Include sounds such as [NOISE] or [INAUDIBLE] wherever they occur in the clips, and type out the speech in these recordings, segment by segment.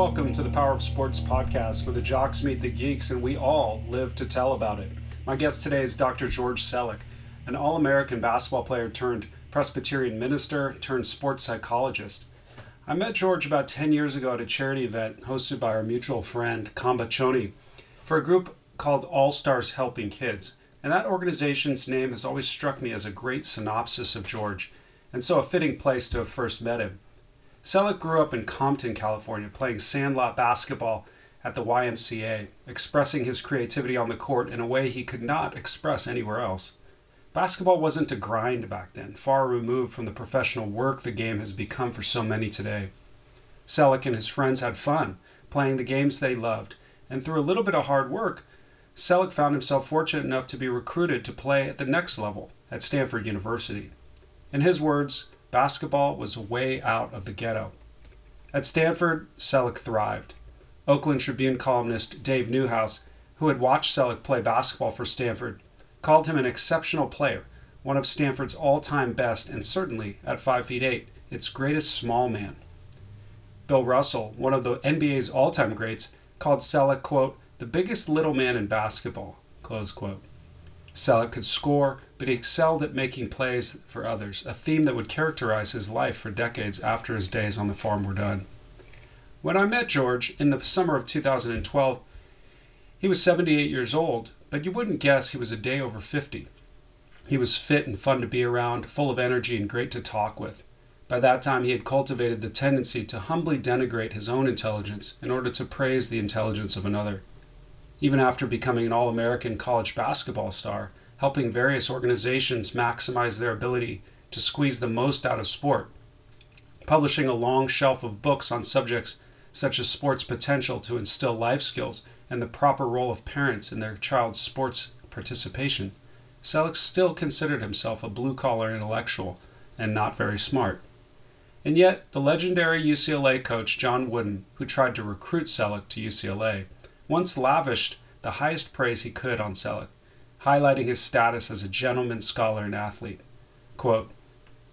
welcome to the Power of Sports podcast, where the jocks meet the geeks and we all live to tell about it. My guest today is Dr. George Selleck, an All American basketball player turned Presbyterian minister turned sports psychologist. I met George about 10 years ago at a charity event hosted by our mutual friend, Kamba Choni, for a group called All Stars Helping Kids. And that organization's name has always struck me as a great synopsis of George, and so a fitting place to have first met him. Selleck grew up in Compton, California, playing sandlot basketball at the YMCA, expressing his creativity on the court in a way he could not express anywhere else. Basketball wasn't a grind back then, far removed from the professional work the game has become for so many today. Selleck and his friends had fun, playing the games they loved, and through a little bit of hard work, Selleck found himself fortunate enough to be recruited to play at the next level at Stanford University. In his words, basketball was way out of the ghetto. At Stanford, Selleck thrived. Oakland Tribune columnist Dave Newhouse, who had watched Selleck play basketball for Stanford, called him an exceptional player, one of Stanford's all time best, and certainly, at 5 feet 8, its greatest small man. Bill Russell, one of the NBA's all time greats, called Selleck, quote, the biggest little man in basketball, close quote. Selleck could score, but he excelled at making plays for others, a theme that would characterize his life for decades after his days on the farm were done. When I met George in the summer of 2012, he was 78 years old, but you wouldn't guess he was a day over 50. He was fit and fun to be around, full of energy and great to talk with. By that time, he had cultivated the tendency to humbly denigrate his own intelligence in order to praise the intelligence of another. Even after becoming an All American college basketball star, helping various organizations maximize their ability to squeeze the most out of sport, publishing a long shelf of books on subjects such as sports potential to instill life skills and the proper role of parents in their child's sports participation, Selleck still considered himself a blue collar intellectual and not very smart. And yet, the legendary UCLA coach John Wooden, who tried to recruit Selleck to UCLA, once lavished the highest praise he could on Selleck, highlighting his status as a gentleman scholar and athlete. Quote,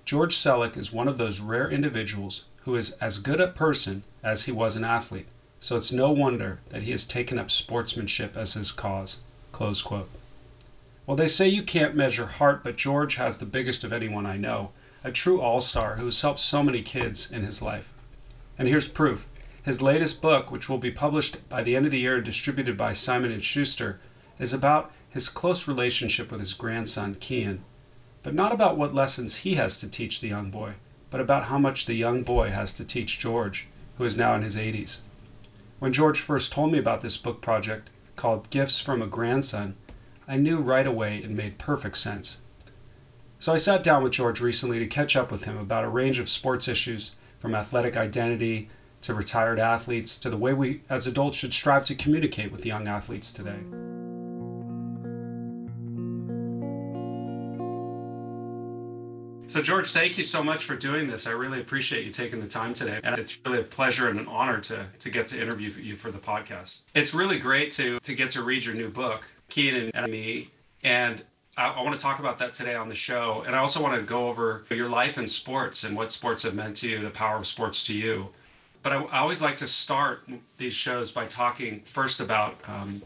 George Selleck is one of those rare individuals who is as good a person as he was an athlete so it's no wonder that he has taken up sportsmanship as his cause. Close quote. Well, they say you can't measure heart, but George has the biggest of anyone I know, a true all star who has helped so many kids in his life. And here's proof. His latest book, which will be published by the end of the year and distributed by Simon & Schuster, is about his close relationship with his grandson, Kian. But not about what lessons he has to teach the young boy, but about how much the young boy has to teach George, who is now in his 80s. When George first told me about this book project called Gifts from a Grandson, I knew right away it made perfect sense. So I sat down with George recently to catch up with him about a range of sports issues, from athletic identity to retired athletes to the way we as adults should strive to communicate with young athletes today. So, George, thank you so much for doing this. I really appreciate you taking the time today. And it's really a pleasure and an honor to, to get to interview you for the podcast. It's really great to, to get to read your new book, Kian and Me. And I, I want to talk about that today on the show. And I also want to go over your life in sports and what sports have meant to you, the power of sports to you. But I, I always like to start these shows by talking first about um,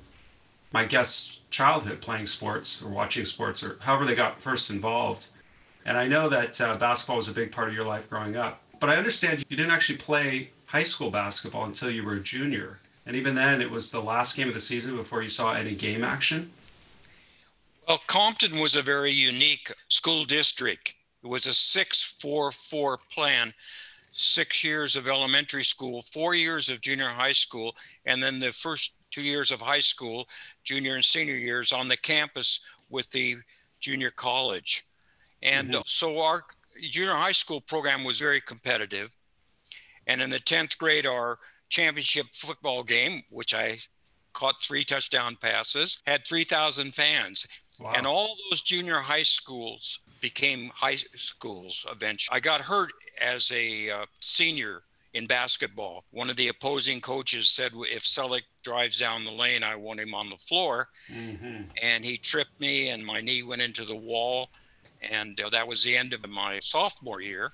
my guests' childhood playing sports or watching sports or however they got first involved. And I know that uh, basketball was a big part of your life growing up. But I understand you didn't actually play high school basketball until you were a junior. And even then, it was the last game of the season before you saw any game action. Well, Compton was a very unique school district. It was a 644 plan six years of elementary school, four years of junior high school, and then the first two years of high school, junior and senior years on the campus with the junior college. And mm-hmm. so our junior high school program was very competitive. And in the 10th grade, our championship football game, which I caught three touchdown passes, had 3,000 fans. Wow. And all those junior high schools became high schools eventually. I got hurt as a uh, senior in basketball. One of the opposing coaches said, if Selleck drives down the lane, I want him on the floor. Mm-hmm. And he tripped me, and my knee went into the wall and uh, that was the end of my sophomore year.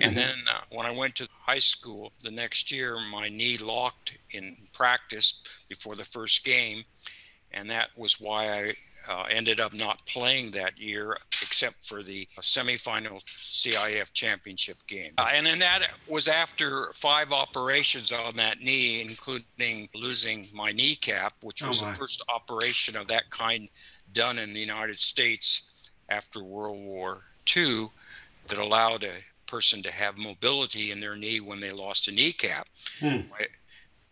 And then uh, when I went to high school the next year, my knee locked in practice before the first game. And that was why I uh, ended up not playing that year, except for the semifinal CIF championship game. Uh, and then that was after five operations on that knee, including losing my kneecap, which Oh, was my. the first operation of that kind done in the United States after World War II that allowed a person to have mobility in their knee when they lost a kneecap. Hmm. My,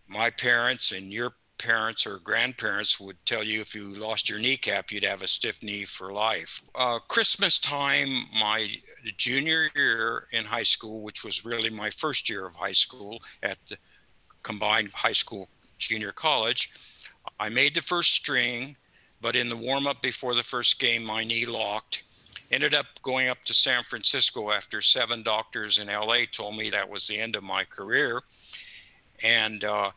my parents and your parents or grandparents would tell you if you lost your kneecap, you'd have a stiff knee for life. Uh, Christmas time, my junior year in high school, which was really my first year of high school at the combined high school junior college, I made the first string, but in the warm up before the first game, my knee locked. Ended up going up to San Francisco after seven doctors in LA told me that was the end of my career. And uh,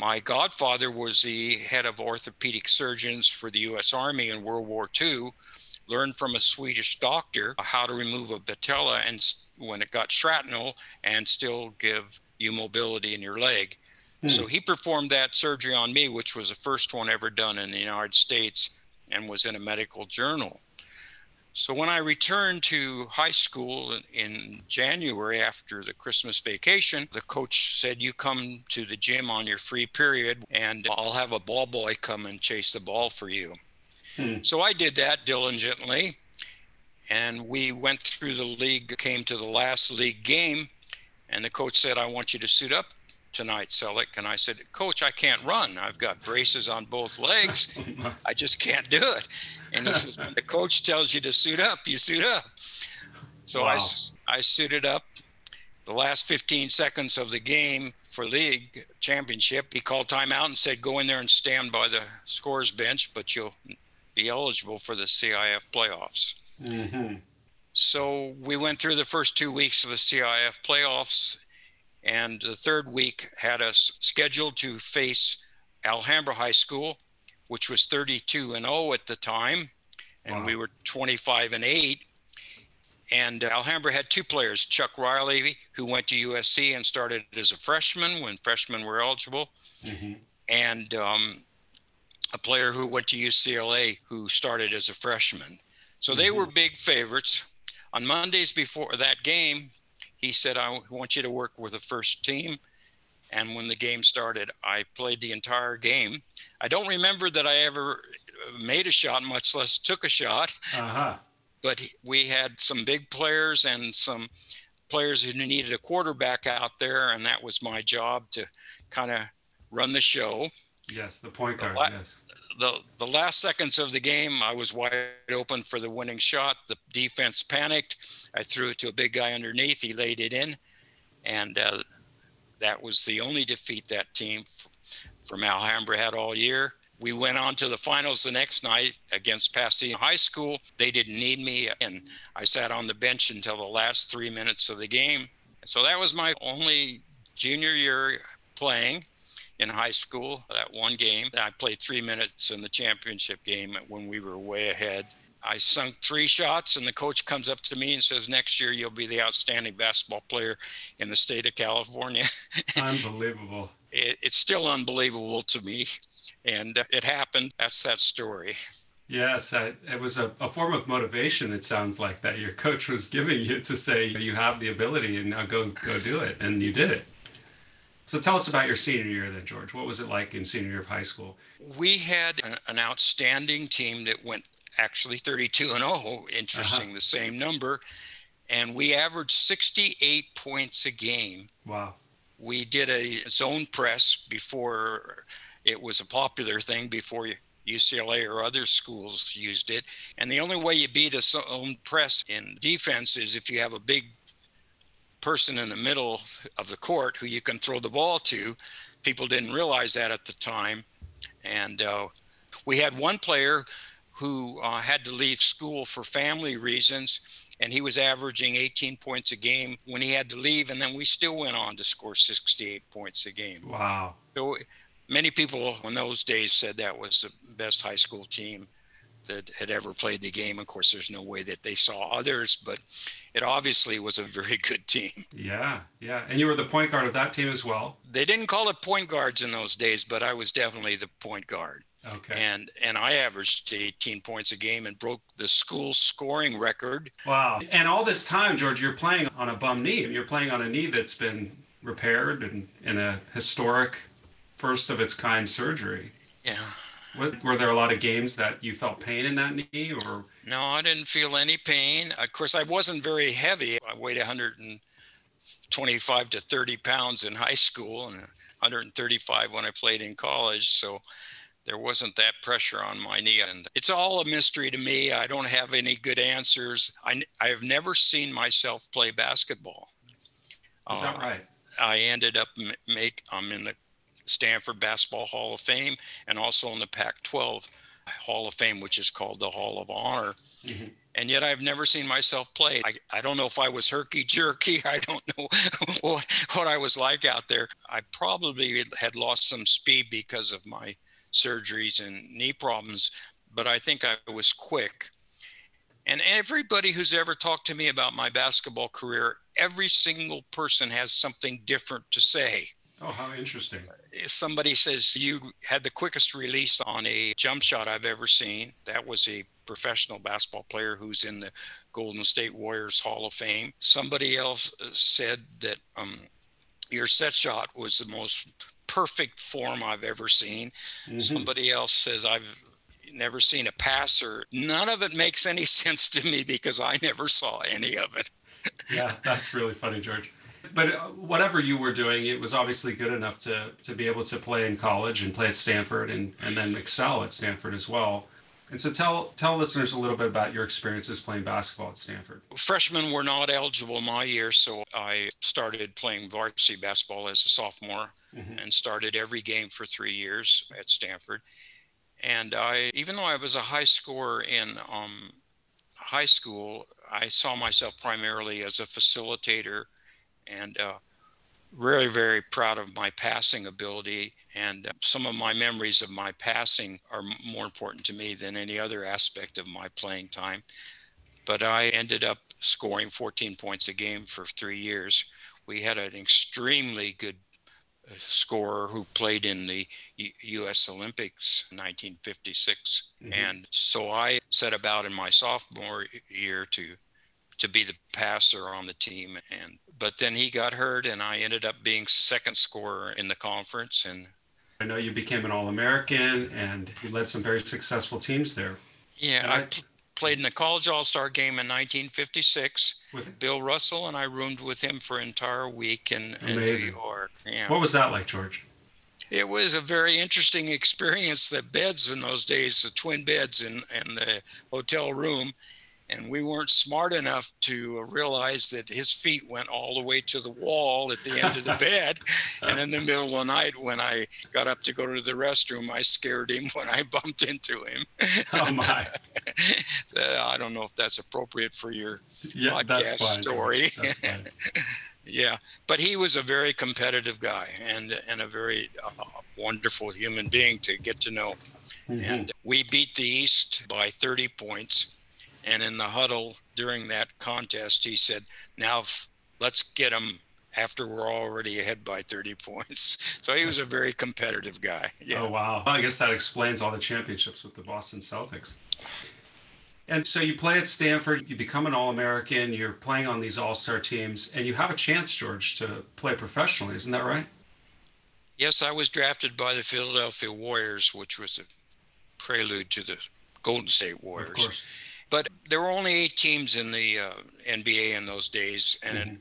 my godfather was the head of orthopedic surgeons for the US Army in World War II. Learned from a Swedish doctor how to remove a patella and when it got shrapnel and still give you mobility in your leg. Hmm. So he performed that surgery on me, which was the first one ever done in the United States and was in a medical journal. So when I returned to high school in- January after the Christmas vacation, the coach said, You come to the gym on your free period and I'll have a ball boy come and chase the ball for you. Hmm. So I did that diligently. And we went through the league, came to the last league game, and the coach said, I want you to suit up tonight, Selleck. And I said, Coach, I can't run. I've got braces on both legs. [LAUGHS] I just can't do it. And he says, when the coach tells you to suit up, you suit up. So I, Wow. s- I suited up. The last 15 seconds of the game for league championship, he called timeout and said, go in there and stand by the scores bench, but you'll be eligible for the CIF playoffs. hmm So we went through the first two weeks of the CIF playoffs, and the third week had us scheduled to face Alhambra High School, which was 32 and 0 at the time, and Wow. we were 25 and 8. And Alhambra had two players, Chuck Riley, who went to USC and started as a freshman when freshmen were eligible, hmm and um, a player who went to UCLA who started as a freshman. So they were big favorites. On Mondays before that game, he said, I want you to work with the first team. And when the game started, I played the entire game. I don't remember that I ever made a shot, much less took a shot, Uh-huh. but we had some big players and some players who needed a quarterback out there. And that was my job to kind of run the show Yes, the point guard. la- Yes. the the last seconds of the game, I was wide open for the winning shot. The defense panicked. I threw it to a big guy underneath. He laid it in, and uh, that was the only defeat that team from Alhambra had all year. We went on to the finals the next night against Pasadena High School. They didn't need me, and I sat on the bench until the last three minutes of the game. So that was my only junior year playing in high school that one game. I played three minutes in the championship game when we were way ahead. I sunk three shots, and the coach comes up to me and says, Next year, you'll be the outstanding basketball player in the state of California. [LAUGHS] Unbelievable. it, it's still unbelievable to me. And it happened. That's that story. Yes, I, it was a, a form of motivation. It sounds like that your coach was giving you to say you have the ability and now go go do it, and you did it. So tell us about your senior year then, George. What was it like in senior year of high school? We had an, an outstanding team that went actually 32 and 0, interesting, the same number. And we averaged 68 points a game. Wow. we did a zone press before it was a popular thing before UCLA or other schools used it. And the only way you beat a zone press in defense is if you have a big person in the middle of the court who you can throw the ball to. People didn't realize that at the time. And uh, we had one player who uh, had to leave school for family reasons and he was averaging 18 points a game when he had to leave and then we still went on to score 68 points a game Wow. so many people in those days said that was the best high school team that had ever played the game. Of course, there's no way that they saw others, but it obviously was a very [LAUGHS] good team. Yeah, yeah. And you were the point guard of that team as well. They didn't call it point guards in those days, but I was definitely the point guard. Okay. And and I averaged 18 points a game and broke the school scoring record. Wow. And all this time, George, you're playing on a bum knee. You're playing on a knee that's been repaired and in a historic first of its kind surgery. Yeah. What, were there a lot of games that you felt pain in that knee or No, I didn't feel any pain. Of course, I wasn't very heavy. I weighed 125 to 30 pounds in high school and 135 when I played in college. So there wasn't that pressure on my knee. And it's all a mystery to me. I don't have any good answers. I, I have never seen myself play basketball. Is that Uh, right? I ended up make I'm in the Stanford Basketball Hall of Fame and also in the Pac-12 Hall of Fame, which is called the Hall of Honor. Mhm. And yet I've never seen myself play. I, I don't know if I was herky jerky. [LAUGHS] I don't know [LAUGHS] what, what I was like out there. I probably had lost some speed because of my surgeries and knee problems, but I think I was quick. And everybody who's ever talked to me about my basketball career, every single person has something different to say. Oh, how interesting. If somebody says you had the quickest release on a jump shot I've ever seen, that was a professional basketball player who's in the Golden State Warriors Hall of Fame. Somebody else uh, said that um, your set shot was the most perfect form I've ever seen. Mhm. Somebody else says I've never seen a passer. None of it makes any [LAUGHS] sense to me because I never saw any of it. yeah, that's really funny, George. But uh, whatever you were doing, it was obviously good enough to to be able to play in college and play at Stanford and and then excel at Stanford as well. And so tell tell listeners a little bit about your experiences playing basketball at Stanford. Freshmen were not eligible my year, so I started playing varsity basketball as a sophomore Mhm. and started every game for three years at Stanford. And I, even though I was a high scorer in um, high school, I saw myself primarily as a facilitator and uh, very, very proud of my passing ability. And uh, some of my memories of my passing are more important to me than any other aspect of my playing time. But I ended up scoring 14 points a game for three years. We had an extremely good scorer who played in the U- U.S. Olympics in 1956. Mhm. And so I set about in my sophomore year to to be the passer on the team and but then he got hurt and I ended up being second scorer in the conference and I know you became an All-American and you led some very successful teams there. yeah I I- played in the college all-star game in 1956 With Bill Russell and I roomed with him for an entire week in, in New York yeah what was that like, George? it was a very interesting experience. The beds in those days, the twin beds in, in the hotel room, and we weren't smart enough to realize that his feet went all the way to the wall at the end of the bed. [LAUGHS] And in the middle of the night, when I got up to go to the restroom, I scared him [LAUGHS] when I bumped into him. Oh my, [LAUGHS] Uh, I don't know if that's appropriate for your yeah, Podcast story. Yeah, but he was a very competitive guy and and a very uh, wonderful human being to get to know. Mhm. And we beat the East by 30 points. And in the huddle during that contest, he said, "Now f- let's get them after we're already ahead by 30 [LAUGHS] points." So he was a very competitive guy. Yeah. Oh wow! I guess that explains all the championships with the Boston Celtics. And so you play at Stanford, you become an All-American, you're playing on these All-Star teams, and you have a chance, George, to play professionally. Isn't that right? Yes, I was drafted by the Philadelphia Warriors, which was a prelude to the Golden State Warriors. Of course. But there were only eight teams in the uh, NBA in those days, and Mhm.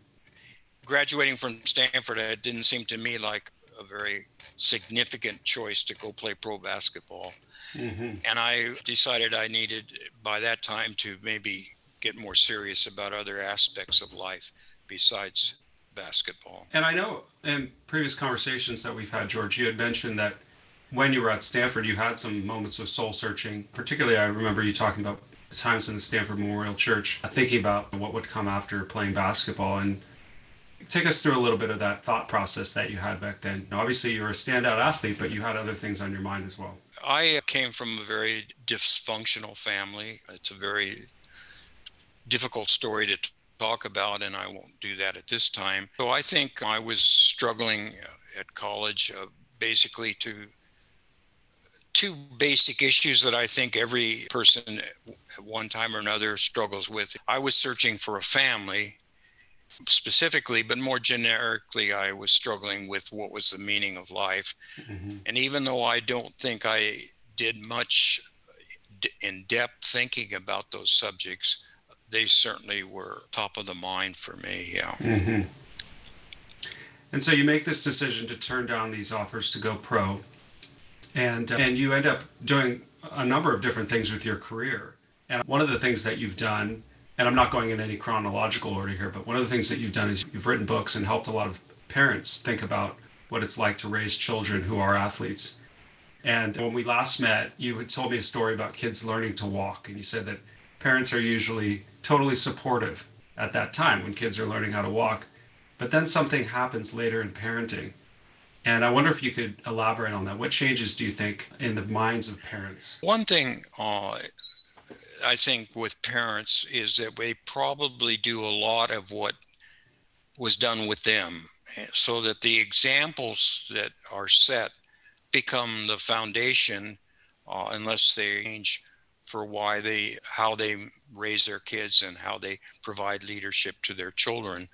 graduating from Stanford, it didn't seem to me like a very significant choice to go play pro basketball. Mhm. And I decided I needed, by that time, to maybe get more serious about other aspects of life besides basketball. And I know in previous conversations that we've had, George, you had mentioned that when you were at Stanford, you had some moments of soul searching. Particularly, I remember you talking about times in the Stanford Memorial Church, thinking about what would come after playing basketball. And Take us through a little bit of that thought process that you had back then. Now, obviously, you were a standout athlete, but you had other things on your mind as well. I came from a very dysfunctional family. It's a very difficult story to talk about, and I won't do that at this time. So I think I was struggling at college uh, basically to two basic issues that I think every person at one time or another struggles with. I was searching for a family specifically, but more generically, I was struggling with what was the meaning of life. Mm-hmm. And even though I don't think I did much in depth thinking about those subjects, they certainly were top of the mind for me. Yeah. Mm-hmm. And so you make this decision to turn down these offers to go pro, and uh, and you end up doing a number of different things with your career. And one of the things that you've done and I'm not going in any chronological order here, but one of the things that you've done is you've written books and helped a lot of parents think about what it's like to raise children who are athletes. And when we last met, you had told me a story about kids learning to walk, and you said that parents are usually totally supportive at that time when kids are learning how to walk. But then something happens later in parenting. And I wonder if you could elaborate on that. What changes do you think in the minds of parents? One thing uh, I think with parents is that they probably do a lot of what was done with them so that the examples that are set become the foundation uh, unless they change for why they how they raise their kids and how they provide leadership to their children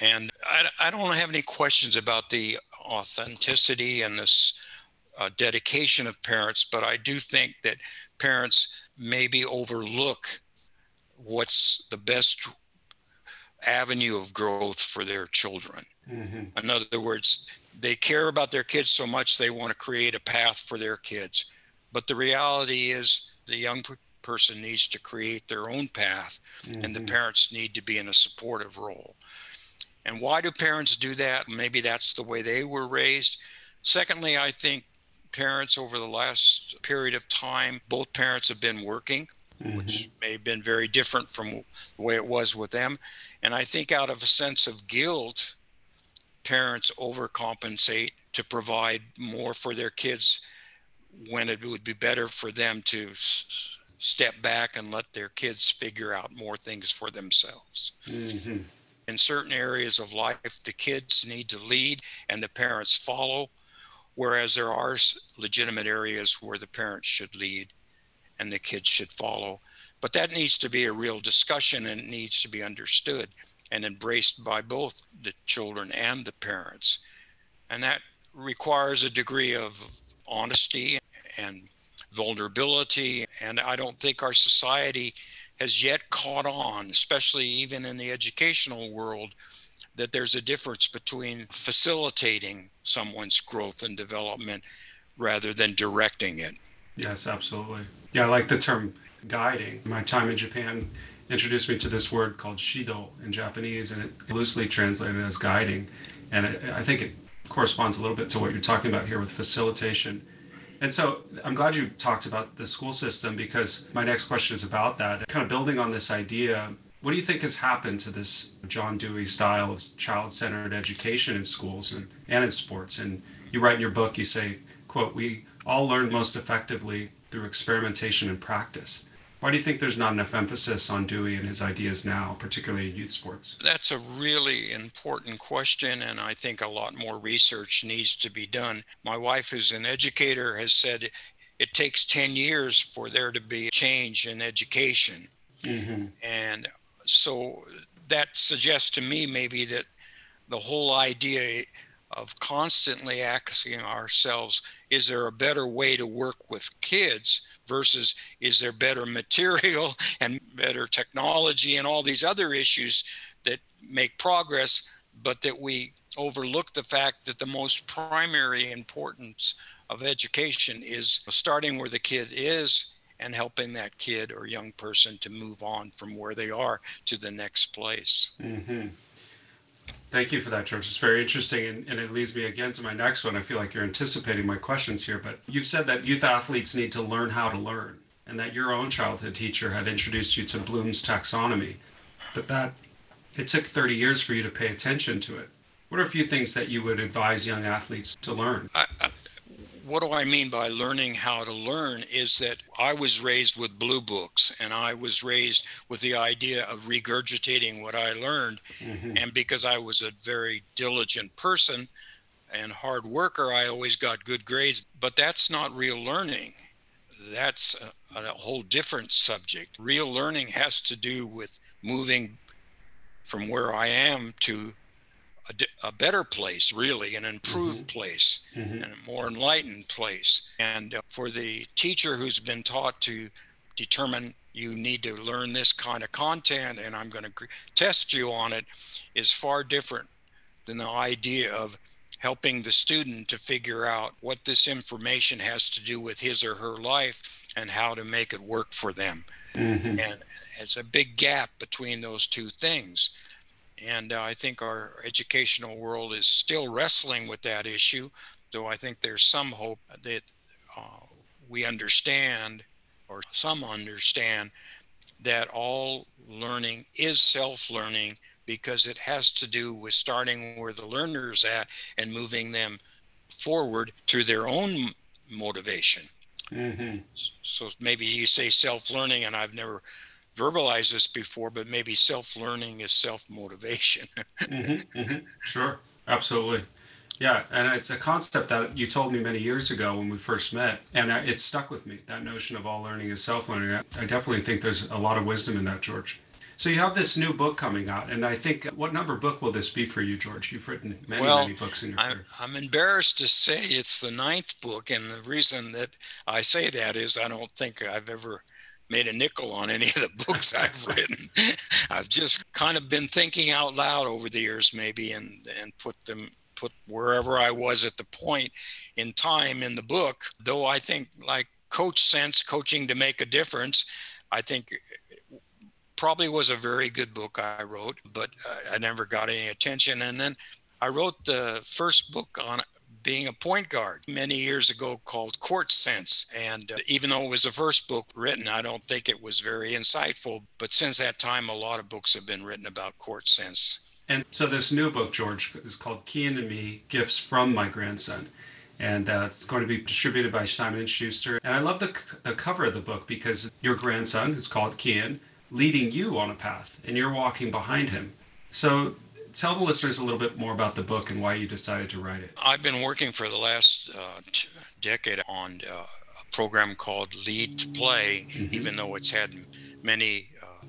and i, I don't have any questions about the authenticity and this uh, dedication of parents but i do think that parents maybe overlook what's the best avenue of growth for their children. Mm-hmm. In other words, they care about their kids so much they want to create a path for their kids. But the reality is, the young person needs to create their own path, mm-hmm. and the mm-hmm. parents need to be in a supportive role. And why do parents do that? Maybe that's the way they were raised. Secondly, I think parents over the last period of time. Both parents have been working, mm-hmm. which may have been very different from the way it was with them. And I think out of a sense of guilt, parents overcompensate to provide more for their kids when it would be better for them to s- step back and let their kids figure out more things for themselves. Mm-hmm. In certain areas of life, the kids need to lead and the parents follow whereas there are legitimate areas where the parents should lead and the kids should follow. But that needs to be a real discussion and it needs to be understood and embraced by both the children and the parents. And that requires a degree of honesty and vulnerability. And I don't think our society has yet caught on, especially even in the educational world, that there's a difference between facilitating someone's growth and development rather than directing it. Yes, absolutely. Yeah, I like the term guiding. My time in Japan introduced me to this word called shido in Japanese, and it loosely translated as guiding. And I think it corresponds a little bit to what you're talking about here with facilitation. And so I'm glad you talked about the school system because my next question is about that. Kind of building on this idea what do you think has happened to this John Dewey style of child centered education in schools and, and in sports? And you write in your book, you say, quote, we all learn most effectively through experimentation and practice. Why do you think there's not enough emphasis on Dewey and his ideas now, particularly in youth sports? That's a really important question, and I think a lot more research needs to be done. My wife, who's an educator, has said it takes 10 years for there to be a change in education. Mm-hmm. And so that suggests to me maybe that the whole idea of constantly asking ourselves is there a better way to work with kids versus is there better material [LAUGHS] and better technology and all these other issues that make progress but that we overlook the fact that the most primary importance of education is starting where the kid is and helping that kid or young person to move on from where they are to the next place. Mm-hmm. Thank you for that, George. It's very interesting. And, and, it leads me again to my next one. I feel like you're anticipating my questions here, but you've said that youth athletes need to learn how to learn, and that your own childhood teacher had introduced you to Bloom's taxonomy. But that it took 30 years for you to pay attention to it. What are a few things that you would advise young athletes to learn? I, what do I mean by learning how to learn is that I was raised with blue books and I was raised with the idea of regurgitating what I learned. Mm-hmm. And because I was a very diligent person and hard worker, I always got good grades. But that's not real learning. That's a, a whole different subject. Real learning has to do with moving from where I am to a, a better place, really, an improved mm-hmm. place, mm-hmm. and a more enlightened place. And uh, for the teacher who's been taught to determine you need to learn this kind of content and I'm going to test you on it is far different than the idea of helping the student to figure out what this information has to do with his or her life and how to make it work for them. Mm-hmm. And it's a big gap between those two things. And uh, I think our educational world is still wrestling with that issue, though I think there's some hope that uh, we understand, or some understand, that all learning is self learning because it has to do with starting where the learner's at and moving them forward through their own motivation. Mm-hmm. So maybe you say self learning, and I've never verbalized this before, but maybe self learning is self motivation. [LAUGHS] mm-hmm, mm-hmm. Sure, absolutely. Yeah, and it's a concept that you told me many years ago when we first met, and it stuck with me. That notion of all learning is self learning. I definitely think there's a lot of wisdom in that, George. So you have this new book coming out, and I think what number book will this be for you, George? You've written many, well, many books in your I'm, career. I'm embarrassed to say it's the ninth book, and the reason that I say that is I don't think I've ever made a nickel on any of the books I've [LAUGHS] written. I've just kind of been thinking out loud over the years, maybe, and and put them put wherever I was at the point in time in the book. Though I think like Coach Sense, coaching to make a difference, I think uh, probably was a very good book I wrote, but uh, I never got any attention. And then I wrote the first book on being a point guard many years ago called Court Sense. And uh, even though it was the first book written, I don't think it was very insightful. But since that time, a lot of books have been written about Court Sense. And so this new book, George, is called Kian and Me Gifts from My Grandson. And uh, it's going to be distributed by Simon & Schuster. And I love the, the cover of the book because your grandson, who's called Kian, leading you on a path and you're walking behind him. So tell the listeners a little bit more about the book and why you decided to write it. I've been working for the last uh, t- decade on uh, a program called Lead to Play, mm-hmm. even though it's had many uh,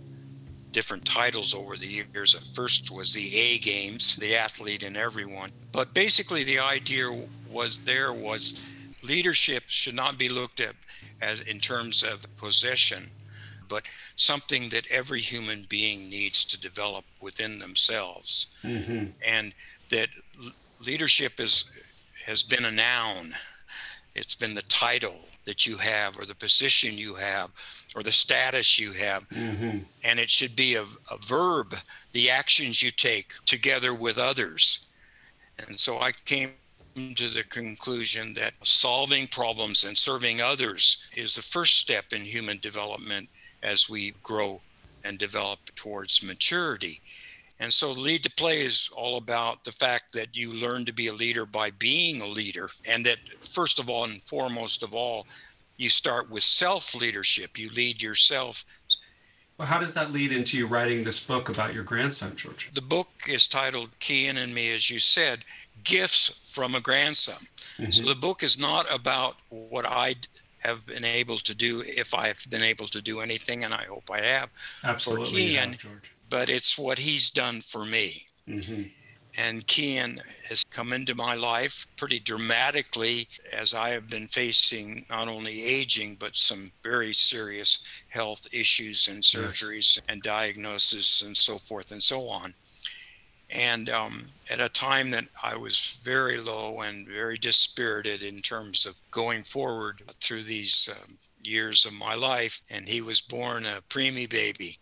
different titles over the years. At first was the A Games, the athlete and everyone. But basically, the idea was there was leadership should not be looked at as in terms of possession but something that every human being needs to develop within themselves. Mm-hmm. And that leadership is has been a noun. It's been the title that you have or the position you have or the status you have. Mm-hmm. And it should be a, a verb, the actions you take together with others. And so I came to the conclusion that solving problems and serving others is the first step in human development as we grow and develop towards maturity. And so, lead to play is all about the fact that you learn to be a leader by being a leader. And that, first of all, and foremost of all, you start with self leadership. You lead yourself. Well, how does that lead into you writing this book about your grandson, George? The book is titled Kian and Me, as you said, Gifts from a Grandson. Mm-hmm. So, the book is not about what I have been able to do if I've been able to do anything, and I hope I have Absolutely for Kian. but it's what he's done for me. Mm-hmm. And Kian has come into my life pretty dramatically as I have been facing not only aging, but some very serious health issues and surgeries and diagnosis and so forth and so on. And um, at a time that I was very low and very dispirited in terms of going forward through these um, years of my life, and he was born a preemie baby.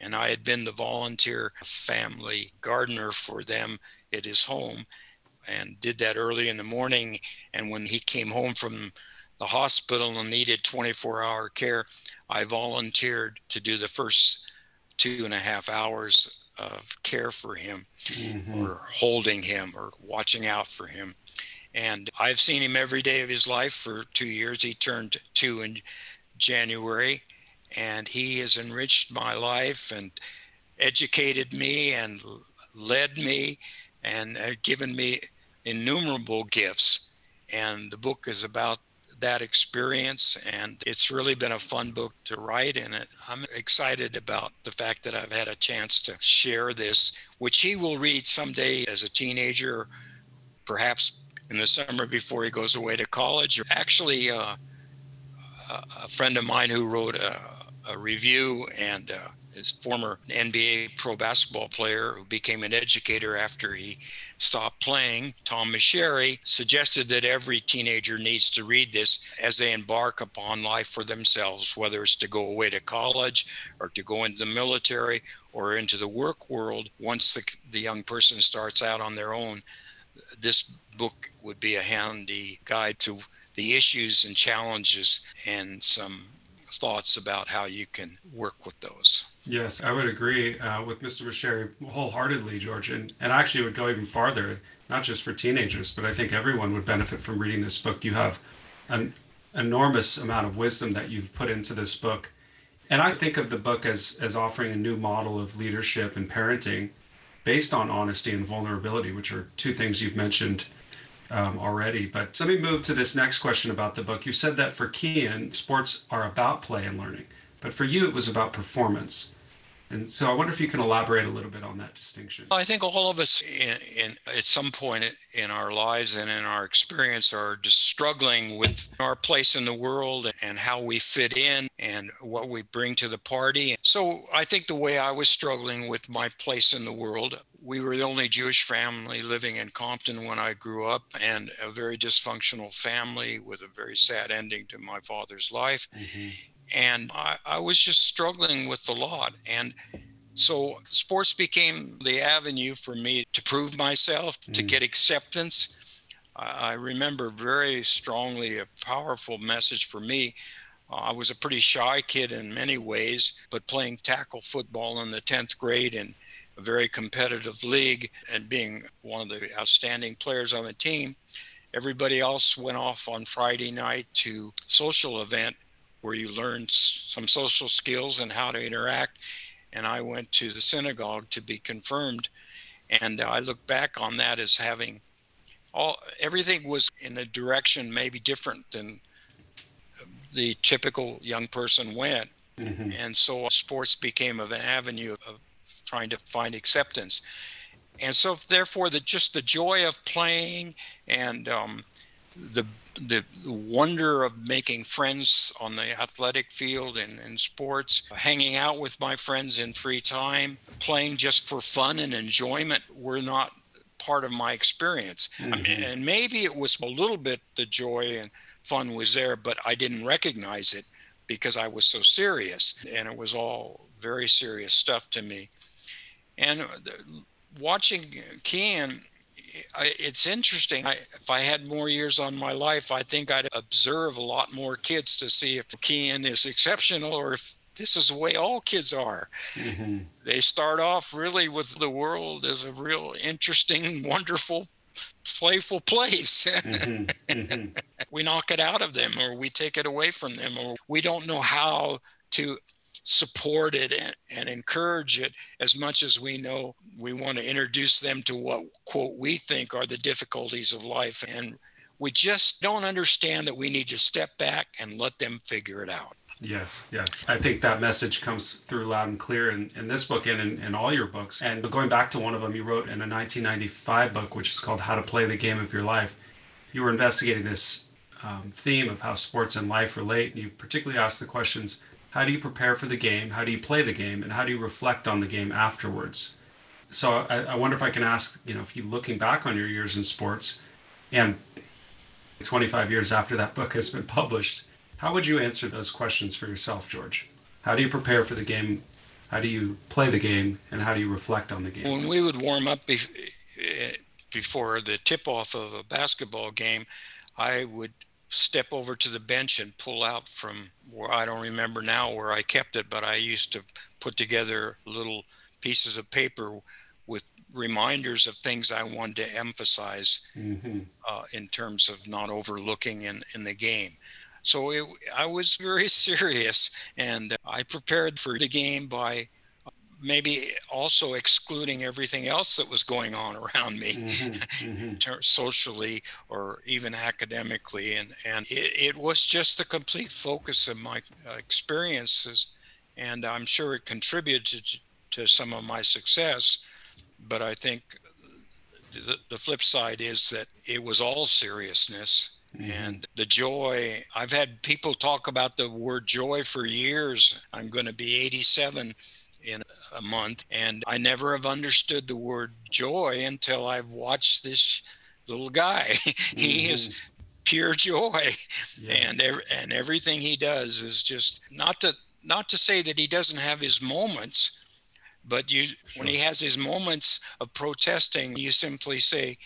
And I had been the volunteer family gardener for them at his home and did that early in the morning. And when he came home from the hospital and needed 24 hour care, I volunteered to do the first two and a half hours of care for him mm-hmm. or holding him or watching out for him. And I've seen him every day of his life for two years. He turned two in January, and he has enriched my life and educated me and led me and given me innumerable gifts. And the book is about that experience and it's really been a fun book to write and i'm excited about the fact that i've had a chance to share this which he will read someday as a teenager perhaps in the summer before he goes away to college. Actually uh, a friend of mine who wrote a, a review and uh, his former NBA pro basketball player who became an educator after he stopped playing, Tom Meschery, suggested that every teenager needs to read this as they embark upon life for themselves, whether it's to go away to college or to go into the military or into the work world. Once the, the young person starts out on their own, this book would be a handy guide to the issues and challenges and some thoughts about how you can work with those. Yes, I would agree uh, with Mr. Meschery wholeheartedly, George. And, and actually would go even farther, not just for teenagers, but I think everyone would benefit from reading this book. You have an enormous amount of wisdom that you've put into this book. And I think of the book as, as offering a new model of leadership and parenting based on honesty and vulnerability, which are two things you've mentioned um, already. But let me move to this next question about the book. You said that for Kian, sports are about play and learning, but for you, it was about performance. And so I wonder if you can elaborate a little bit on that distinction. I think all of us in, in, at some point in our lives and in our experience are just struggling with our place in the world and how we fit in and what we bring to the party. So I think the way I was struggling with my place in the world, we were the only Jewish family living in Compton when I grew up and a very dysfunctional family with a very sad ending to my father's life. Mm-hmm and I, I was just struggling with the lot. And so sports became the avenue for me to prove myself, mm. to get acceptance. I remember very strongly a powerful message for me. Uh, I was a pretty shy kid in many ways, but playing tackle football in the 10th grade in a very competitive league and being one of the outstanding players on the team, everybody else went off on Friday night to social event where you learn some social skills and how to interact. And I went to the synagogue to be confirmed. And I look back on that as having all everything was in a direction maybe different than the typical young person went. Mm-hmm. And so sports became an avenue of trying to find acceptance. And so, therefore, the just the joy of playing and um, the the wonder of making friends on the athletic field and in sports, hanging out with my friends in free time, playing just for fun and enjoyment were not part of my experience. Mm-hmm. I mean, mm-hmm. and maybe it was a little bit the joy and fun was there, but I didn't recognize it because I was so serious and it was all very serious stuff to me. And watching Kian it's interesting. I, if I had more years on my life, I think I'd observe a lot more kids to see if Kian is exceptional or if this is the way all kids are. Mm-hmm. They start off really with the world as a real interesting, [LAUGHS] wonderful, playful place. [LAUGHS] mm-hmm. Mm-hmm. we knock it out of them or we take it away from them or we don't know how to support it and, and encourage it as much as we know we want to introduce them to what quote we think are the difficulties of life and we just don't understand that we need to step back and let them figure it out Yes, yes. I think that message comes through loud and clear in, in this book and in, in all your books. And going back to one of them you wrote in a 1995 book, which is called How to Play the Game of Your Life, you were investigating this um, theme of how sports and life relate. And you particularly asked the questions how do you prepare for the game? How do you play the game? And how do you reflect on the game afterwards? so I, I wonder if I can ask, you know, if you looking back on your years in sports and 25 years after that book has been published, how would you answer those questions for yourself, George? How do you prepare for the game? How do you play the game? And how do you reflect on the game? When we would warm up eh, before the tip off of a basketball game, I would step over to the bench and pull out from where I don't remember now where I kept it, but I used to put together little pieces of paper with reminders of things I wanted to emphasize mm-hmm. uh, in terms of not overlooking in, in the game. So it, I was very [LAUGHS] serious and I prepared for the game by maybe also excluding everything else that was going on around me mm-hmm, [LAUGHS] mm-hmm. socially or even academically and and it, it, was just the complete focus of my uh, experiences and i'm sure it contributed to, to some of my success but i think the, the flip side is that it was all seriousness Mm-hmm. And the joy, I've had people talk about the word joy for years. I'm going to be 87 in a month. And I never have understood the word joy until I've watched this little guy. [LAUGHS] he mm-hmm. is pure joy. Yes. And, ev- and everything he does is just not to, not to say that he doesn't have his moments, but you, sure. when he has his moments of protesting, you simply say,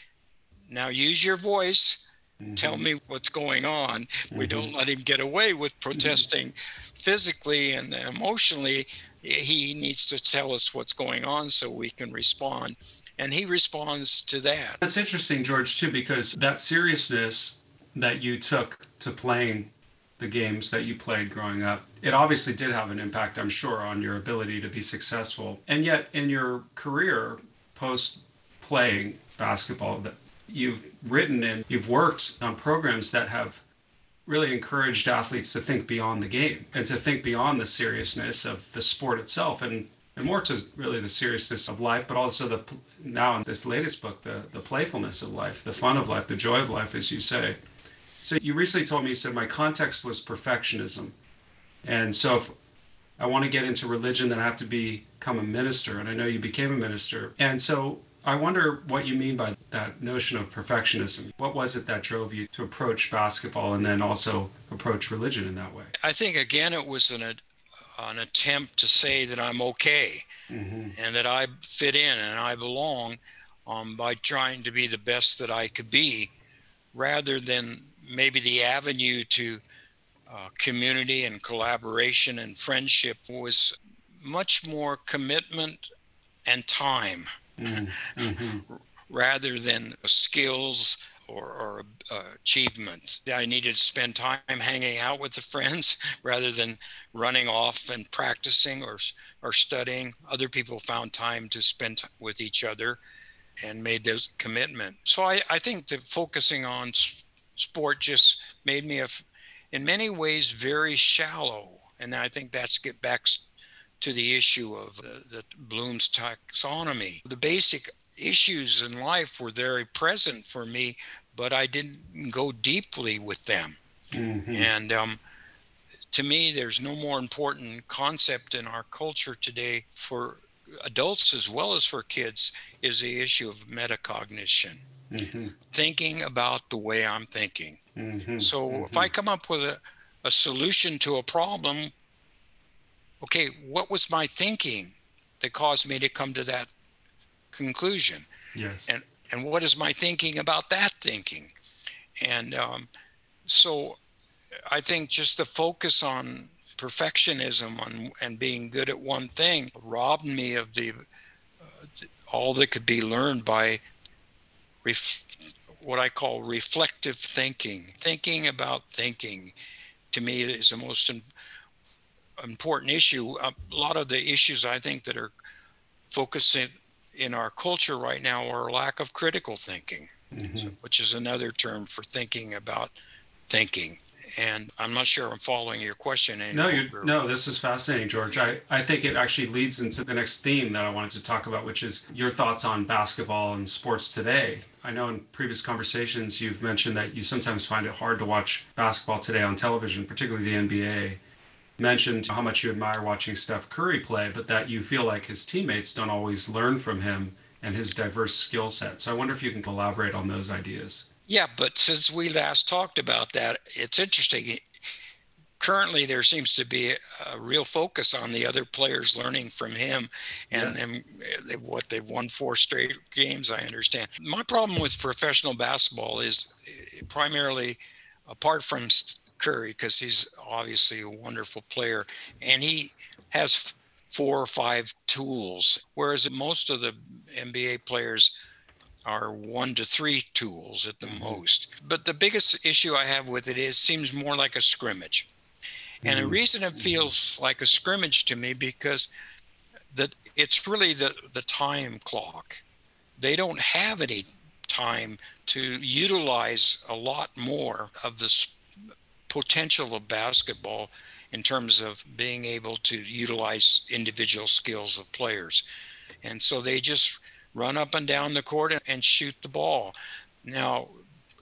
now use your voice. Mm-hmm. Tell me what's going on. Mm-hmm. We don't let him get away with mm-hmm. protesting physically and emotionally he needs to tell us what's going on so we can respond. And he responds to that. That's interesting, George, too, because that seriousness that you took to playing the games that you played growing up, it obviously did have an impact, I'm sure, on your ability to be successful. And yet, in your career post playing basketball, that you've written and you've worked on programs that have really encouraged athletes to think beyond the game and to think beyond the seriousness of the sport itself and, and more to really the seriousness of life, but also the now in this latest book, the, the playfulness of life, the fun of life, the joy of life, as you say. So you recently told me, you said, my context was perfectionism. And so if I want to get into religion, then I have to become a minister. And I know you became a minister. And so I wonder what you mean by that notion of perfectionism. What was it that drove you to approach basketball and then also approach religion in that way? I think, again, it was an, an attempt to say that I'm okay mm-hmm. and that I fit in and I belong um, by trying to be the best that I could be rather than maybe the avenue to uh, community and collaboration and friendship was much more commitment and time mm-hmm. rather than skills or, or uh, achievement. I needed to spend time hanging out with the friends [LAUGHS] rather than running off and practicing or, or studying. Other people found time to spend with each other and made those commitment. So I, I think that focusing on sport just made me, a, in many ways, very shallow. And I think that's get back to the issue of the, the Bloom's taxonomy. The basic issues in life were very present for me, but I didn't go deeply with them. Mm-hmm. And um, to me, there's no more important concept in our culture today for adults as well as for kids is the issue of metacognition. Mm-hmm. Thinking about the way I'm thinking. Mm-hmm. So if mm-hmm. I come up with a, a solution to a problem, okay, what was my thinking that caused me to come to that conclusion? Yes. And and what is my thinking about that thinking? And um, so I think just the focus on perfectionism on, and being good at one thing robbed me of the uh, all that could be learned by ref, what I call reflective thinking. Thinking about thinking to me is the most important issue. A lot of the issues I think that are focusing in our culture right now are lack of critical thinking, mm-hmm. so, which is another term for thinking about thinking. And I'm not sure I'm following your question. No, you no, this is fascinating, George. I, I think it actually leads into the next theme that I wanted to talk about, which is your thoughts on basketball and sports today. I know in previous conversations you've mentioned that you sometimes find it hard to watch basketball today on television, particularly the NBA mentioned how much you admire watching Steph Curry play, but that you feel like his teammates don't always learn from him and his diverse skill set. So I wonder if you can collaborate on those ideas. Yeah, but since we last talked about that, it's interesting. Currently, there seems to be a real focus on the other players learning from him, and, yes. and what they've won four straight games. I understand. My problem with professional basketball is primarily, apart from Curry because he's obviously a wonderful player, and he has four or five tools, whereas most of the NBA players are one to three tools at the mm-hmm. most. But the biggest issue I have with it is seems more like a scrimmage. And the mm-hmm. reason it feels like a scrimmage to me because that it's really the, the time clock. They don't have any time to utilize a lot more of the potential of basketball in terms of being able to utilize individual skills of players. And so they just run up and down the court and shoot the ball. Now,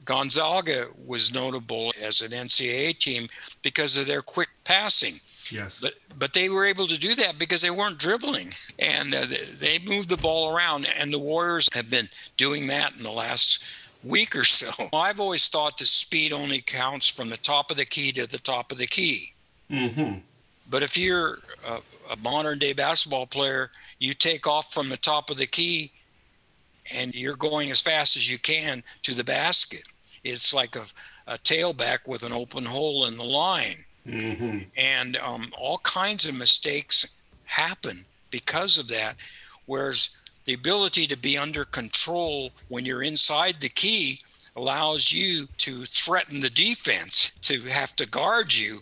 Gonzaga was notable as an NCAA team because of their quick passing. Yes. But but they were able to do that because they weren't dribbling and uh, they moved the ball around and the Warriors have been doing that in the last week or so. [LAUGHS] I've always thought that speed only counts from the top of the key to the top of the key. Mm-hmm. But if you're a, a modern day basketball player, you take off from the top of the key and you're going as fast as you can to the basket. It's like a, a tailback with an open hole in the line. Mm-hmm. And um, all kinds of mistakes happen because of that. Whereas the ability to be under control when you're inside the key allows you to threaten the defense to have to guard you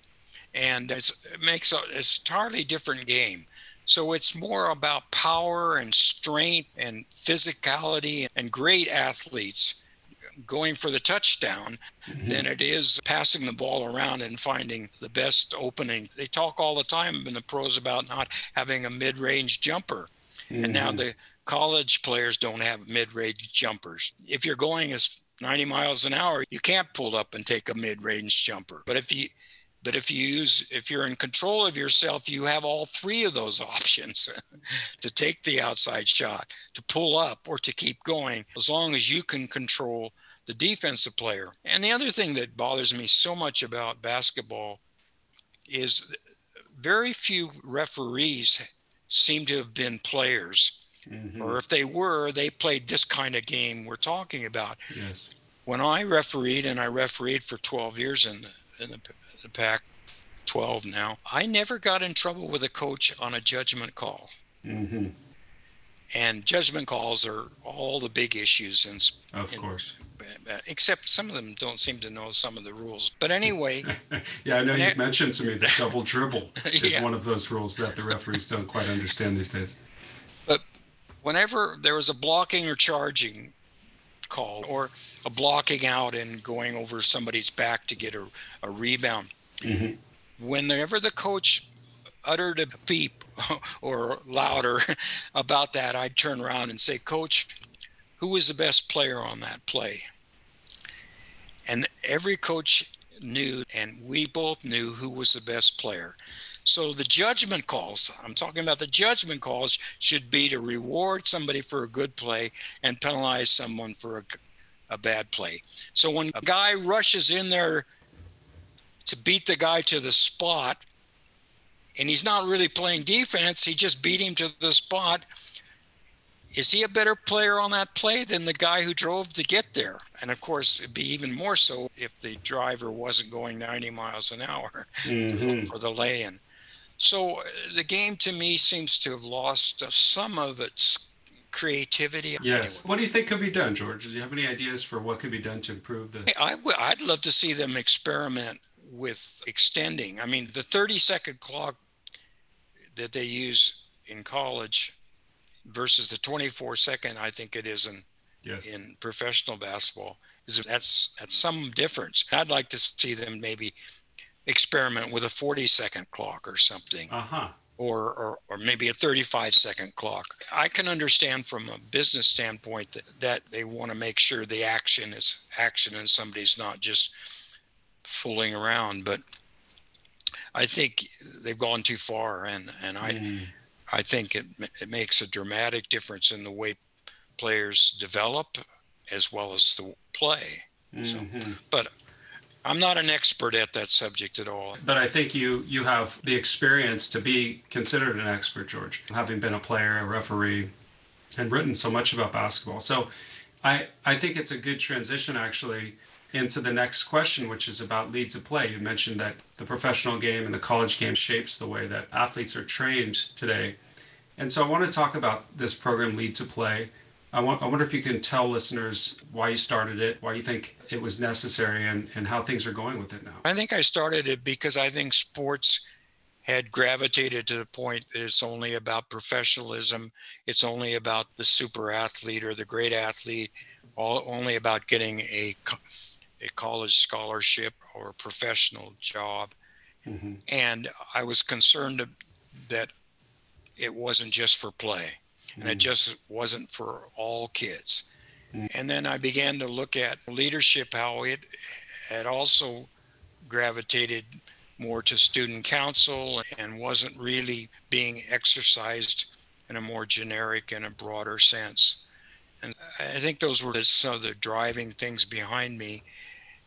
and it makes a, it's a entirely different game so it's more about power and strength and physicality and great athletes going for the touchdown mm-hmm. than it is passing the ball around and finding the best opening. They talk all the time in the pros about not having a mid-range jumper. Mm-hmm. And now mm-hmm. the college players don't have mid-range jumpers. If you're going as 90 miles an hour, you can't pull up and take a mid-range jumper. But if you but if you use if you're in control of yourself, you have all three of those [LAUGHS] options to take the outside shot, to pull up or to keep going, as long as you can control the defensive player. And the other thing that bothers me so much about basketball is very few referees seem to have been players Mm-hmm. Or if they were, they played this kind of game we're talking about. Yes. When I refereed, and I refereed for 12 years in the, in the, the Pac 12 now, I never got in trouble with a coach on a judgment call. Mm-hmm. And judgment calls are all the big issues. In, of in, course. Except some of them don't seem to know some of the rules. But anyway. [LAUGHS] yeah, I know you mentioned to me that double dribble [LAUGHS] is yeah. one of those rules that the referees don't quite understand these days whenever there was a blocking or charging call or a blocking out and going over somebody's back to get a, a rebound, mm-hmm. whenever the coach uttered a beep [LAUGHS] or louder [LAUGHS] about that, I'd turn around and say, Coach, who was the best player on that play? And every coach knew, and we both knew who was the best player. So the judgment calls, I'm talking about the judgment calls, should be to reward somebody for a good play and penalize someone for a, a bad play. So when a guy rushes in there to beat the guy to the spot, and he's not really playing defense, he just beat him to the spot. Is he a better player on that play than the guy who drove to get there? And of course, it'd be even more so if the driver wasn't going 90 miles an hour [LAUGHS] mm-hmm. for, the lay in. So uh, the game to me seems to have lost uh, some of its creativity. Yes. Anyway. What do you think could be done, George? Do you have any ideas for what could be done to improve the? I w- I'd love to see them experiment with extending. I mean, the 30 second clock that they use in college versus the 24 second, I think it is in yes. in professional basketball. Is that's that's some difference. I'd like to see them maybe experiment with a 40 second clock or something. Uh-huh. Or, or, or maybe a 35 second clock. I can understand from a business standpoint that, that they want to make sure the action is action and somebody's not just fooling around. But I think they've gone too far, and, and I mm. I think it it makes a dramatic difference in the way players develop as well as the play. Mm-hmm. So, but I'm not an expert at that subject at all. But I think you you have the experience to be considered an expert, George, having been a player, a referee, and written so much about basketball. So I I think it's a good transition actually into the next question, which is about lead to play. You mentioned that the professional game and the college game shapes the way that athletes are trained today. And so I want to talk about this program, Lead to Play. I, want, I wonder if you can tell listeners why you started it, why you think it was necessary, and, and how things are going with it now. I think I started it because I think sports had gravitated to the point that it's only about professionalism. It's only about the super athlete or the great athlete, all, only about getting a, a college scholarship or a professional job. Mm-hmm. And I was concerned that it wasn't just for play and it just wasn't for all kids. And then I began to look at leadership, how it had also gravitated more to student council and wasn't really being exercised in a more generic and a broader sense. And I think those were some of the driving things behind me.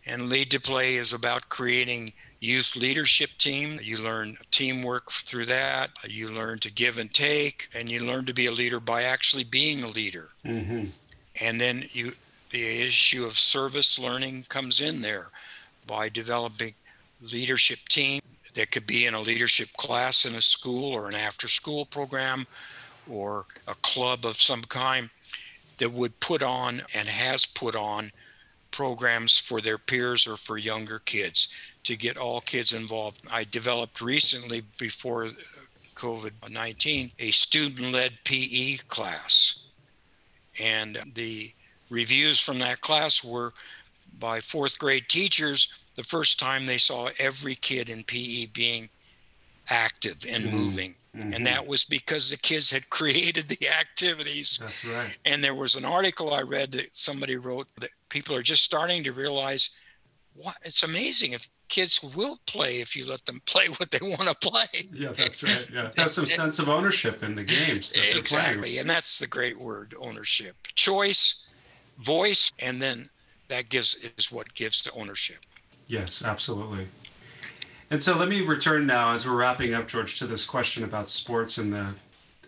And Lead to Play is about creating youth leadership team. You learn teamwork through that. You learn to give and take, and you learn to be a leader by actually being a leader. Mm-hmm. And then you, the issue of service learning comes in there by developing leadership team that could be in a leadership class in a school or an after school program or a club of some kind that would put on and has put on programs for their peers or for younger kids to get all kids involved. I developed recently, before COVID 19, a student led PE class. And the reviews from that class were by fourth grade teachers the first time they saw every kid in PE being active and mm-hmm. moving. Mm-hmm. And that was because the kids had [LAUGHS] created the activities. That's right. And there was an article I read that somebody wrote that people are just starting to realize what it's amazing if kids will play if you let them [LAUGHS] play what they want to play. Yeah, that's right. Yeah, have some [LAUGHS] sense of ownership in the games. exactly, playing. and that's the great word: ownership, choice, voice, and then that gives is what gives to ownership. Yes, absolutely. And so let me return now, as we're wrapping up, George, to this question about sports in the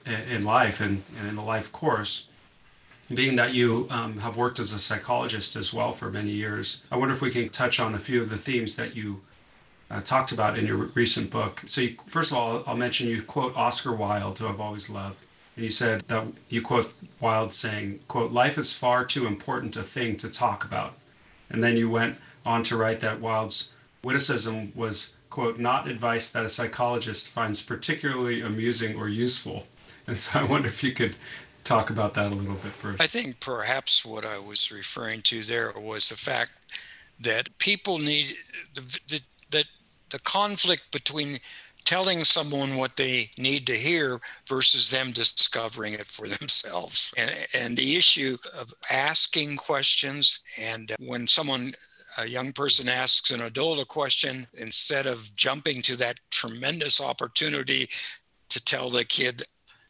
in life and, and in the life course being that you um, have worked as a psychologist as well for many years, I wonder if we can touch on a few of the themes that you uh, talked about in your recent book. So, you, first of all, I'll mention you quote Oscar Wilde, who I've always loved. And you said that you quote Wilde saying, quote, life is far too important a thing to talk about. And then you went on to write that Wilde's witticism was, quote, not advice that a psychologist finds particularly amusing or useful. And so I wonder if you could talk about that a little bit first. I think perhaps what I was referring to there was the fact that people need the, the, the, the conflict between telling someone what they need to hear versus them discovering it for [LAUGHS] themselves. And, and the issue of asking questions, and when someone, a young person asks an adult a question, instead of jumping to that tremendous opportunity to tell the kid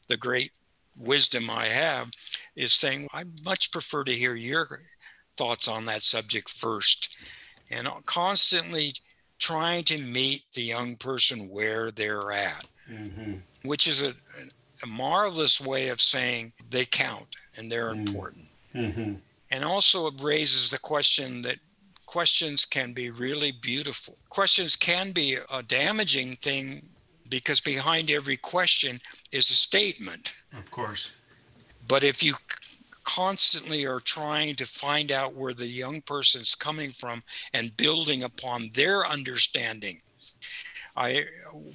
the great wisdom I have is saying, I much prefer to hear your thoughts on that subject first. And constantly trying to meet the young person where they're at, mm-hmm. which is a, a, marvelous way of saying they count and they're mm-hmm. important. Mm-hmm. And also, it raises the question that questions can be really beautiful. Questions can be a damaging thing because behind every question is a statement. Of course. But if you constantly are trying to find out where the young person's coming from and building upon their understanding. I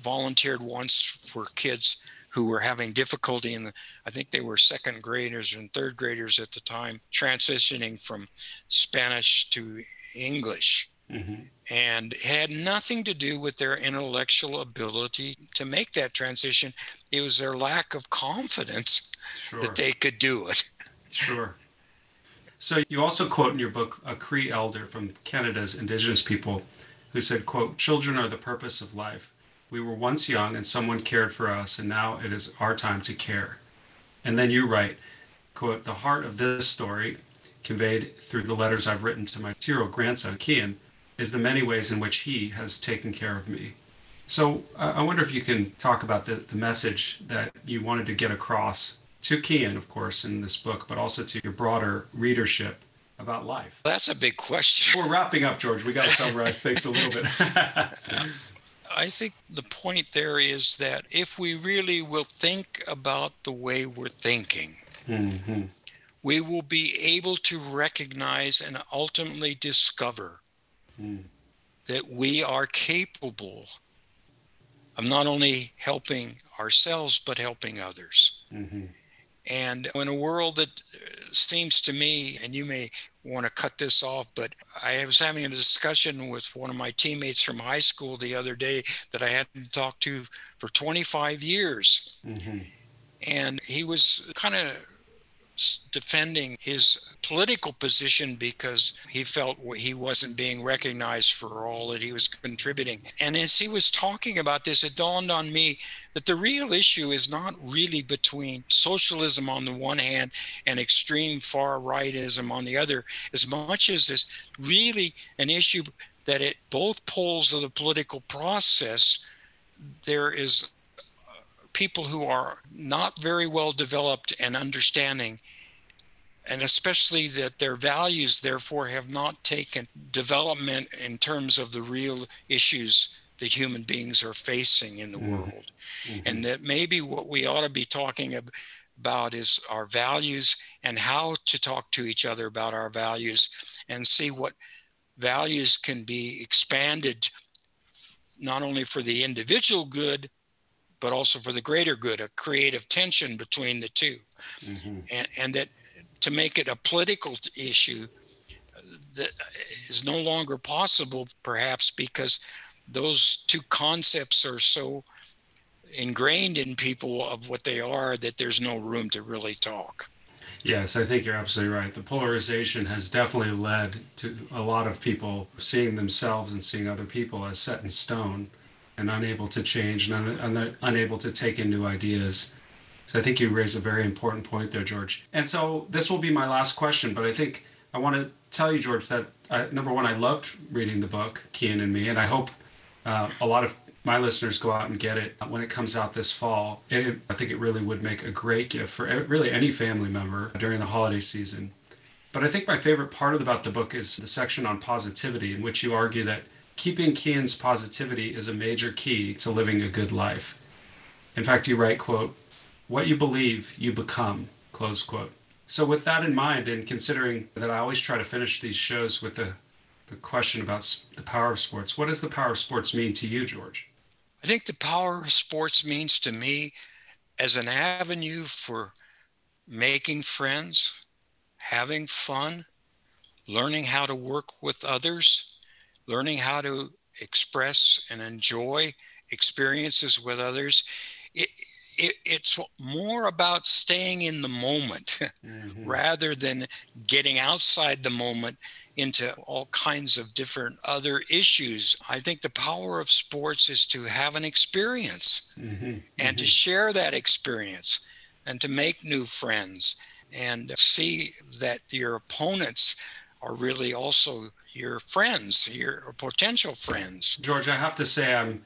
volunteered once for kids who were having difficulty in the, I think they were second graders and third graders at the time, transitioning from Spanish to English. Mm-hmm. And had nothing to do with their intellectual ability to make that transition. It was their lack of confidence sure. that they could do it. Sure. So you also quote in your book a Cree elder from Canada's Indigenous people who said, quote, children are the purpose of life. We were once young and someone cared for us, and now it is our time to care. And then you write, quote, the heart of this story, conveyed through the letters I've written to my two year old grandson, Kian, is the many ways in which he has taken care of me. So uh, I wonder if you can talk about the, the message that you wanted to get across to Kian, of course, in this book, but also to your broader readership about life. That's a big question. We're wrapping up, George. We got to summarize [LAUGHS] things a little bit. I think the point there is that if we really will think about the way we're thinking, mm-hmm. we will be able to recognize and ultimately discover mm. that we are capable of not only helping ourselves, but helping others. Mm-hmm. And in a world that uh, seems to me, and you may want to cut this off, but I was having a discussion with one of my teammates from high school the other day that I hadn't talked to for 25 years. Mm-hmm. And he was kind of defending his political position because he felt he wasn't being recognized for all that he was contributing. And as he was talking about this, it dawned on me that the real issue is not really between socialism on the one hand and extreme far rightism on the other, as much as it's really an issue that at both poles of the political process, there is people who are not very well developed and understanding and especially that their values therefore have not taken development in terms of the real issues that human beings are facing in the mm-hmm. world mm-hmm. and that maybe what we ought to be talking about is our values and how to talk to each other about our values and see what values can be expanded not only for the individual good but also for the greater good, a creative tension between the 2 mm-hmm. and, and that to make it a political issue that is no longer possible, perhaps because those two concepts are so ingrained in people of what they are that there's no room to really talk. Yes, I think you're absolutely right. The polarization has definitely led to a lot of people seeing themselves and seeing other people as set in stone and unable to change and un- un- unable to take in new ideas. So I think you raised a very important point there, George. And so this will be my last question, but I think I want to tell you, George, that I, number one, I loved reading the book, Kian and Me, and I hope uh, a lot of my listeners go out and get it when it comes out this fall. It, I think it really would make a great gift for really any family member during the holiday season. But I think my favorite part about the book is the section on positivity, in which you argue that keeping Kian's positivity is a major key to living a good life. In fact, you write, quote, what you believe, you become, close quote. So with that in mind, and considering that I always try to finish these shows with the, the question about the power of sports, what does the power of sports mean to you, George? I think the power of sports means to me as an avenue for making friends, having fun, learning how to work with others, learning how to express and enjoy experiences with others. It, it, it's more about staying in the moment [LAUGHS] mm-hmm. rather than getting outside the moment into all kinds of different other issues. I think the power of sports is to have an experience mm-hmm. and mm-hmm. to share that experience and to make new friends and see that your opponents are really also your friends, your potential friends. George, I have to say, I'm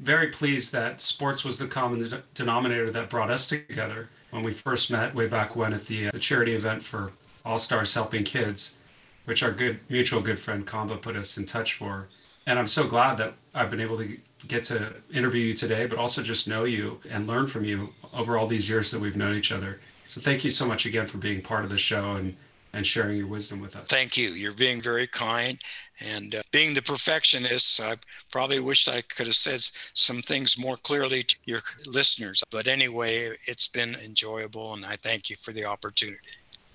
very pleased that sports was the common denominator that brought us together when we first met way back when at the, uh, the charity event for All Stars Helping Kids, which our good mutual good friend Kamba put us in touch for. And I'm so glad that I've been able to get to interview you today, but also just know you and learn from you over all these years that we've known each other. So thank you so much again for being part of the show and and sharing your wisdom with us. Thank you. You're being very kind. And uh, being the perfectionist, I probably wished I could have said some things more clearly to your listeners. But anyway, it's been enjoyable, and I thank you for the opportunity.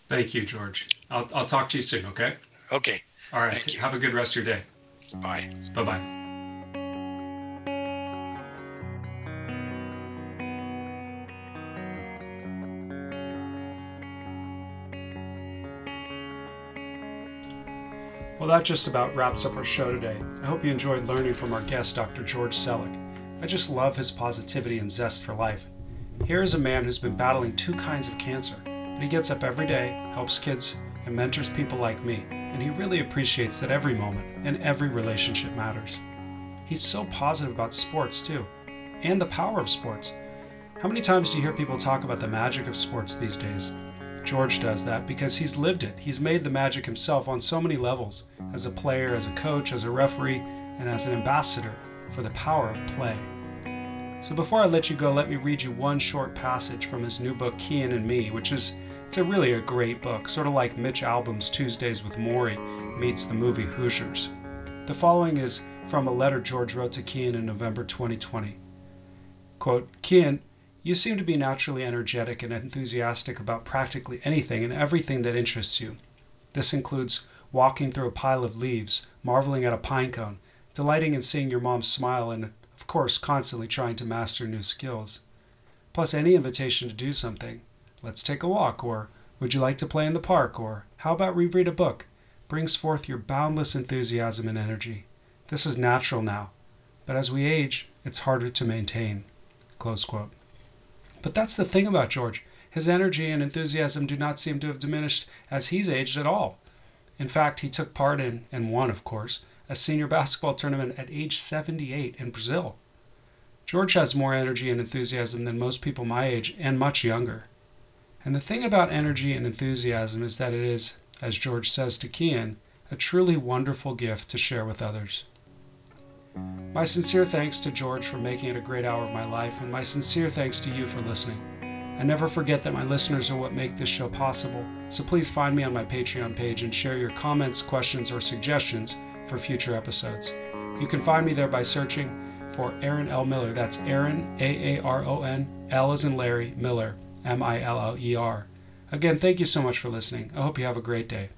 Thank you, George. I'll, I'll talk to you soon, okay? Okay. All right. Have a good rest of your day. Bye. Bye bye. Well, that just about wraps up our show today. I hope you enjoyed learning from our guest, Dr. George Selleck. I just love his positivity and zest for life. Here is a man who's been battling two kinds of cancer, but he gets up every day, helps kids, and mentors people like me, and he really appreciates that every moment and every relationship matters. He's so positive about sports, too, and the power of sports. How many times do you hear people talk about the magic of sports these days? George does that because he's lived it. He's made the magic himself on so many levels as a player, as a coach, as a referee, and as an ambassador for the power of play. So before I let you go, let me read you one short passage from his new book, Kian and Me, which is it's a really a great book, sort of like Mitch Albom's Tuesdays with Morrie meets the movie Hoosiers. The following is from a letter George wrote to Kian in November 2020. Quote, Kian, you seem to be naturally energetic and enthusiastic about practically anything and everything that interests you. This includes walking through a pile of leaves, marveling at a pine cone, delighting in seeing your mom smile, and, of course, constantly trying to master new skills. Plus, any invitation to do something. Let's take a walk, or would you like to play in the park, or how about reread a book? brings forth your boundless enthusiasm and energy. This is natural now, but as we age, it's harder to maintain. Close quote. But that's the thing about George. His energy and enthusiasm do not seem to have diminished as he's aged at all. In fact, he took part in, and won, of course, a senior [LAUGHS] basketball tournament at age 78 in Brazil. George has more energy and enthusiasm than most people my age and much younger. And the thing about energy and enthusiasm is that it is, as George says to Kian, a truly wonderful gift to share with others. My sincere thanks to George for making it a great hour of my life, and my sincere thanks to you for listening. I never forget that my listeners are what make this show possible, so please find me on my Patreon page and share your comments, questions, or suggestions for future episodes. You can find me there by searching for Aaron L. Miller. That's Aaron, A A R O N, L as in Larry, Miller, M I L L E R. Again, thank you so much for listening. I hope you have a great day.